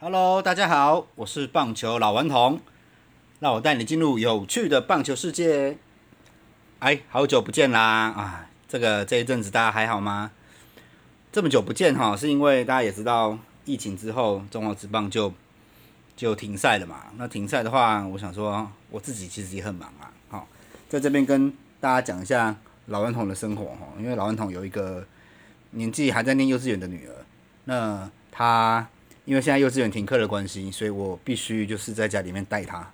Hello，大家好，我是棒球老顽童，让我带你进入有趣的棒球世界。哎，好久不见啦！啊，这个这一阵子大家还好吗？这么久不见哈，是因为大家也知道疫情之后，中华职棒就就停赛了嘛。那停赛的话，我想说我自己其实也很忙啊。好，在这边跟大家讲一下老顽童的生活哈，因为老顽童有一个年纪还在念幼稚园的女儿，那她。因为现在幼稚园停课的关系，所以我必须就是在家里面带他。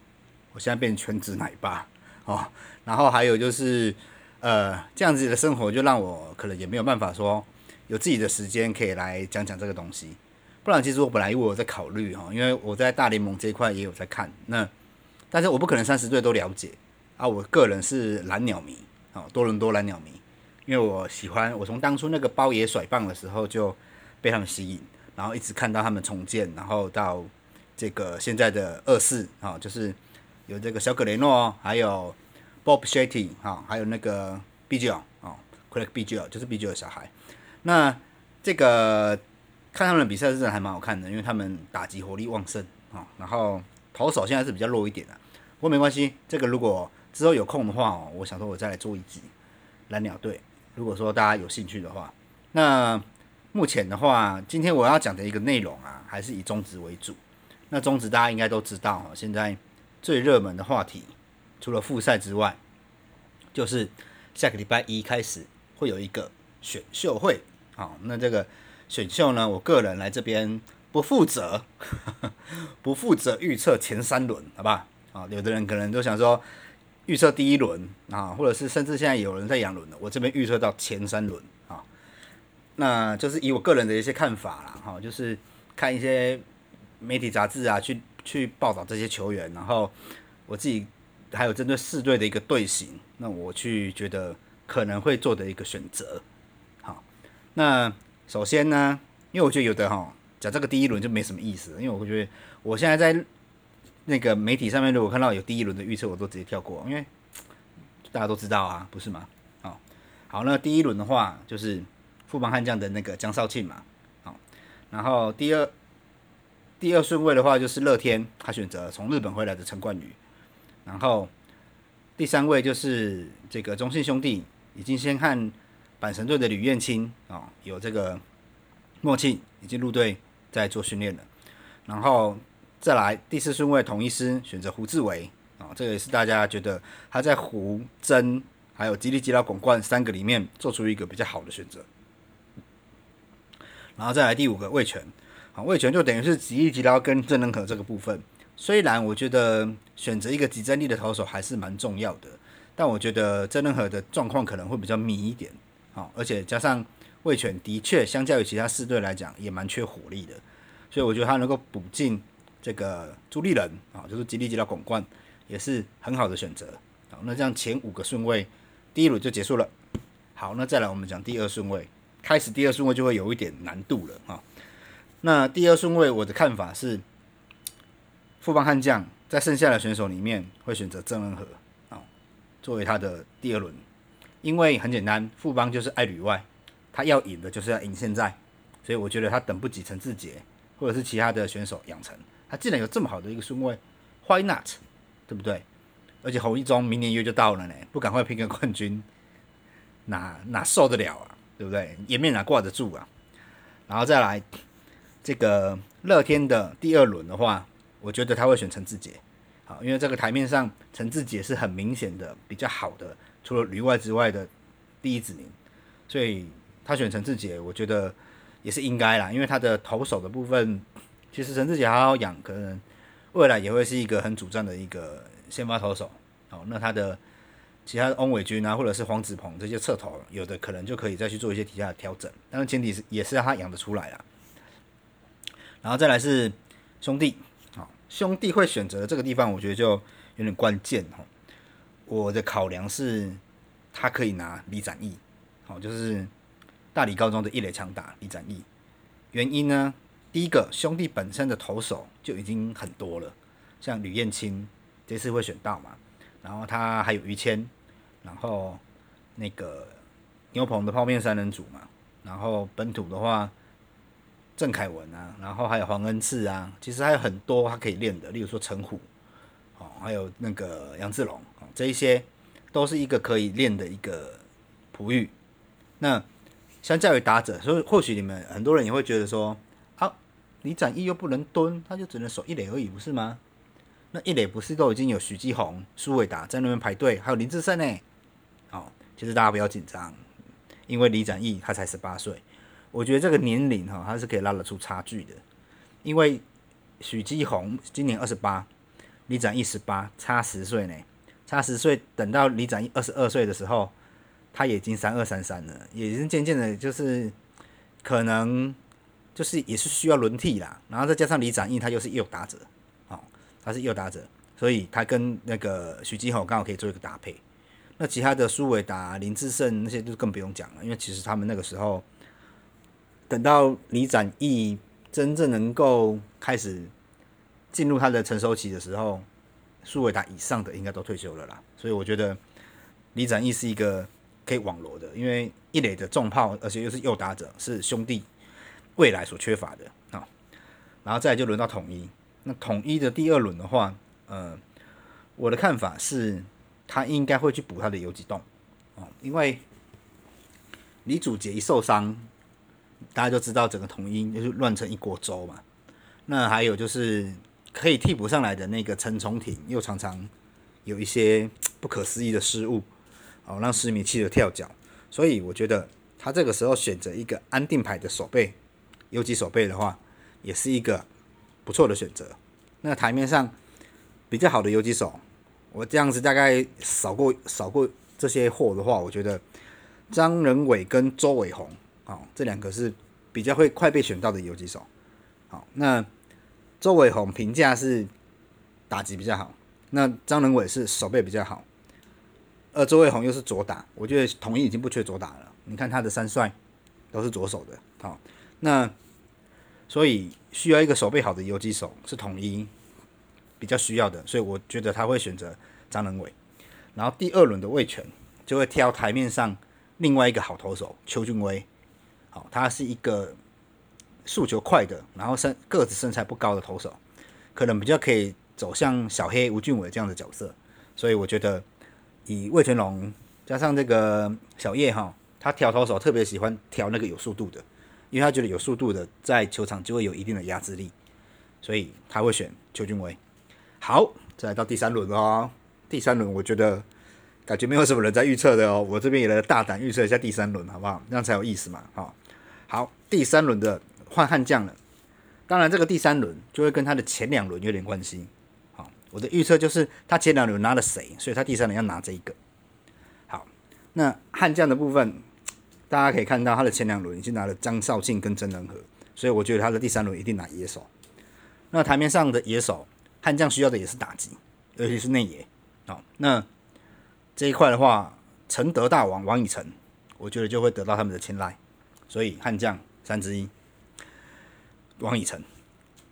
我现在变成全职奶爸哦，然后还有就是，呃，这样子的生活就让我可能也没有办法说有自己的时间可以来讲讲这个东西。不然其实我本来我有在考虑哈，因为我在大联盟这一块也有在看。那但是我不可能三十岁都了解啊。我个人是蓝鸟迷啊，多伦多蓝鸟迷，因为我喜欢我从当初那个包爷甩棒的时候就被他们吸引。然后一直看到他们重建，然后到这个现在的二四啊，就是有这个小格雷诺，还有 Bob Shetty 啊，还有那个 B J 啊，Craig B J 就是 B J 的小孩。那这个看他们的比赛是真的还蛮好看的，因为他们打击活力旺盛啊。然后投手现在是比较弱一点的，不过没关系，这个如果之后有空的话哦，我想说我再来做一集蓝鸟队。如果说大家有兴趣的话，那。目前的话，今天我要讲的一个内容啊，还是以中职为主。那中职大家应该都知道哈，现在最热门的话题，除了复赛之外，就是下个礼拜一开始会有一个选秀会。好，那这个选秀呢，我个人来这边不负责，不负责预测前三轮，好吧？啊，有的人可能都想说预测第一轮啊，或者是甚至现在有人在养轮的，我这边预测到前三轮。那就是以我个人的一些看法啦，哈，就是看一些媒体杂志啊，去去报道这些球员，然后我自己还有针对四队的一个队形，那我去觉得可能会做的一个选择。好，那首先呢，因为我觉得有的哈讲这个第一轮就没什么意思，因为我觉得我现在在那个媒体上面，如果看到有第一轮的预测，我都直接跳过，因为大家都知道啊，不是吗？好，好，那第一轮的话就是。富邦悍将的那个江少庆嘛，好，然后第二第二顺位的话就是乐天，他选择从日本回来的陈冠宇，然后第三位就是这个中信兄弟，已经先和阪神队的吕彦青啊有这个默契，已经入队在做训练了，然后再来第四顺位统一师选择胡志伟啊，这个也是大家觉得他在胡真还有吉利吉拉拱冠三个里面做出一个比较好的选择。然后再来第五个魏权，好，魏权就等于是极力极刀跟郑仁可这个部分。虽然我觉得选择一个极战力的投手还是蛮重要的，但我觉得郑仁和的状况可能会比较迷一点，好，而且加上魏权的确相较于其他四队来讲也蛮缺火力的，所以我觉得他能够补进这个朱立人啊，就是极力极刀拱冠也是很好的选择。好，那这样前五个顺位第一轮就结束了。好，那再来我们讲第二顺位。开始第二顺位就会有一点难度了哈。那第二顺位我的看法是，富邦悍将在剩下的选手里面会选择郑恩和啊作为他的第二轮，因为很简单，富邦就是爱旅外，他要赢的就是要赢现在，所以我觉得他等不及陈志杰或者是其他的选手养成，他既然有这么好的一个顺位，Why not？对不对？而且侯一中明年约就到了呢，不赶快拼个冠军，哪哪受得了啊？对不对？颜面哪挂得住啊？然后再来这个乐天的第二轮的话，我觉得他会选陈志杰，好，因为这个台面上陈志杰是很明显的比较好的，除了旅外之外的第一指名，所以他选陈志杰，我觉得也是应该啦，因为他的投手的部分，其实陈志杰好好养，可能未来也会是一个很主战的一个先发投手，好，那他的。其他的翁伟军啊，或者是黄子鹏这些侧头，有的可能就可以再去做一些体下的调整，但是前提是也是让他养得出来啊。然后再来是兄弟，好，兄弟会选择这个地方，我觉得就有点关键哦。我的考量是，他可以拿李展义，好，就是大理高中的一垒强打李展义。原因呢，第一个兄弟本身的投手就已经很多了，像吕燕青这次会选到嘛。然后他还有于谦，然后那个牛棚的泡面三人组嘛，然后本土的话，郑凯文啊，然后还有黄恩赐啊，其实还有很多他可以练的，例如说陈虎，哦，还有那个杨志龙，哦，这一些都是一个可以练的一个璞玉。那相较于打者，所以或许你们很多人也会觉得说，啊，李展毅又不能蹲，他就只能守一垒而已，不是吗？那一垒不是都已经有许继宏、苏伟达在那边排队，还有林志胜呢？哦，其实大家不要紧张，因为李展毅他才十八岁，我觉得这个年龄哈，他是可以拉得出差距的。因为许继宏今年二十八，李展毅十八，差十岁呢，差十岁，等到李展毅二十二岁的时候，他已经三二三三了，也是渐渐的，就是可能就是也是需要轮替啦。然后再加上李展毅，他又是右打者。他是右打者，所以他跟那个徐基宏刚好可以做一个搭配。那其他的苏伟达、林志胜那些就更不用讲了，因为其实他们那个时候，等到李展毅真正能够开始进入他的成熟期的时候，苏伟达以上的应该都退休了啦。所以我觉得李展毅是一个可以网罗的，因为一垒的重炮，而且又是右打者，是兄弟未来所缺乏的啊。然后再就轮到统一。那统一的第二轮的话，呃，我的看法是，他应该会去补他的游击洞，哦，因为李祖杰一受伤，大家就知道整个统一就是乱成一锅粥嘛。那还有就是可以替补上来的那个陈崇廷，又常常有一些不可思议的失误，哦，让失迷气得跳脚。所以我觉得他这个时候选择一个安定牌的守备，游击守备的话，也是一个。不错的选择。那台面上比较好的游击手，我这样子大概扫过扫过这些货的话，我觉得张仁伟跟周伟宏，啊，这两个是比较会快被选到的游击手。好，那周伟宏评价是打击比较好，那张仁伟是手背比较好，而周伟宏又是左打，我觉得统一已经不缺左打了。你看他的三帅都是左手的，好，那。所以需要一个手背好的游击手是统一比较需要的，所以我觉得他会选择张仁伟。然后第二轮的卫权就会挑台面上另外一个好投手邱俊威，好，他是一个速球快的，然后身个子身材不高的投手，可能比较可以走向小黑吴俊伟这样的角色。所以我觉得以魏全龙加上这个小叶哈，他挑投手特别喜欢挑那个有速度的。因为他觉得有速度的在球场就会有一定的压制力，所以他会选邱俊威。好，再来到第三轮哦。第三轮我觉得感觉没有什么人在预测的哦，我这边也来大胆预测一下第三轮，好不好？这样才有意思嘛。好，好，第三轮的换悍将了。当然，这个第三轮就会跟他的前两轮有点关系。好，我的预测就是他前两轮拿了谁，所以他第三轮要拿这一个。好，那悍将的部分。大家可以看到，他的前两轮已经拿了张少庆跟曾仁和，所以我觉得他的第三轮一定拿野手。那台面上的野手，悍将需要的也是打击，尤其是内野。好，那这一块的话，承德大王王以诚，我觉得就会得到他们的青睐。所以悍将三之一，王以诚，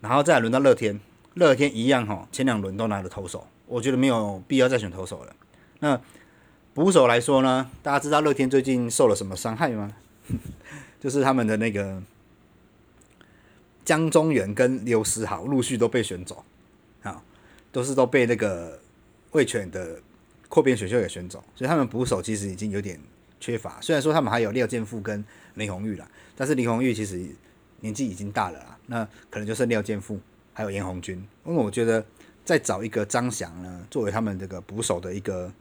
然后再轮到乐天，乐天一样哈，前两轮都拿了投手，我觉得没有必要再选投手了。那捕手来说呢，大家知道乐天最近受了什么伤害吗？就是他们的那个江中原跟刘思豪陆续都被选走，啊，都是都被那个卫权的扩编选秀给选走，所以他们捕手其实已经有点缺乏。虽然说他们还有廖建富跟林红玉了，但是林红玉其实年纪已经大了啦，那可能就剩廖建富还有严红军。因为我觉得再找一个张翔呢，作为他们这个捕手的一个。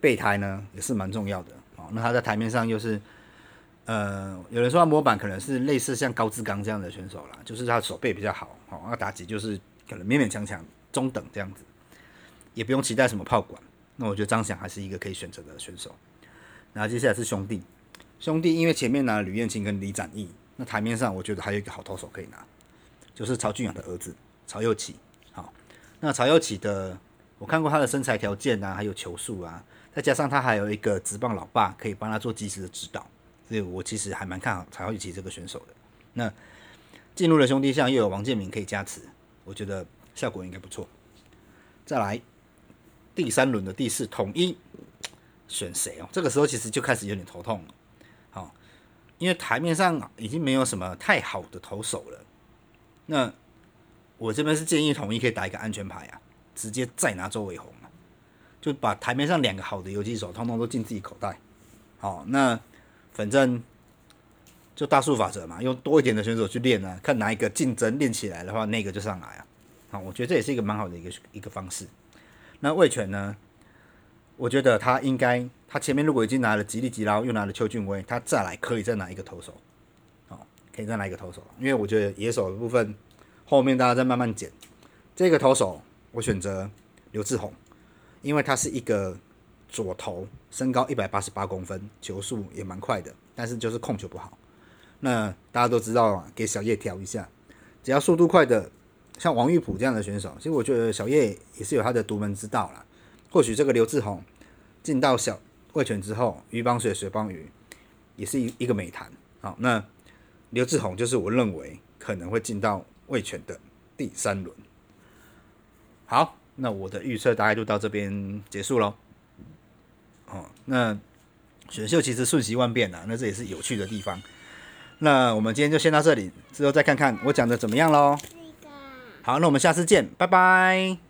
备胎呢也是蛮重要的哦。那他在台面上又是，呃，有人说他模板可能是类似像高志刚这样的选手啦，就是他手背比较好，哦，那打击就是可能勉勉强强中等这样子，也不用期待什么炮管。那我觉得张翔还是一个可以选择的选手。然后接下来是兄弟，兄弟因为前面拿了吕彦青跟李展毅，那台面上我觉得还有一个好投手可以拿，就是曹俊阳的儿子曹佑启。好，那曹佑启的我看过他的身材条件啊，还有球速啊。再加上他还有一个直棒老爸可以帮他做及时的指导，所以我其实还蛮看好曹宇奇这个选手的。那进入了兄弟象，又有王建民可以加持，我觉得效果应该不错。再来第三轮的第四统一选谁哦？这个时候其实就开始有点头痛了。好，因为台面上已经没有什么太好的投手了，那我这边是建议统一可以打一个安全牌啊，直接再拿周伟宏啊，就把台面上两个好的游击手通通都进自己口袋。好，那反正就大数法则嘛，用多一点的选手去练啊，看哪一个竞争练起来的话，那个就上来啊。好，我觉得这也是一个蛮好的一个一个方式。那魏权呢？我觉得他应该，他前面如果已经拿了吉利吉拉，又拿了邱俊威，他再来可以再拿一个投手，好，可以再拿一个投手。因为我觉得野手的部分后面大家再慢慢减。这个投手我选择刘志宏，因为他是一个左投，身高一百八十八公分，球速也蛮快的，但是就是控球不好。那大家都知道啊，给小叶调一下，只要速度快的，像王玉普这样的选手，其实我觉得小叶也是有他的独门之道啦。或许这个刘志宏进到小卫权之后，鱼帮水，水帮鱼，也是一一个美谈。好，那刘志宏就是我认为可能会进到卫权的第三轮。好，那我的预测大概就到这边结束喽。哦，那选秀其实瞬息万变啊，那这也是有趣的地方。那我们今天就先到这里，之后再看看我讲的怎么样喽。好，那我们下次见，拜拜。